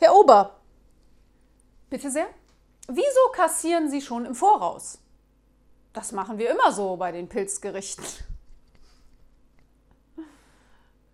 Herr Ober, bitte sehr, wieso kassieren Sie schon im Voraus? Das machen wir immer so bei den Pilzgerichten.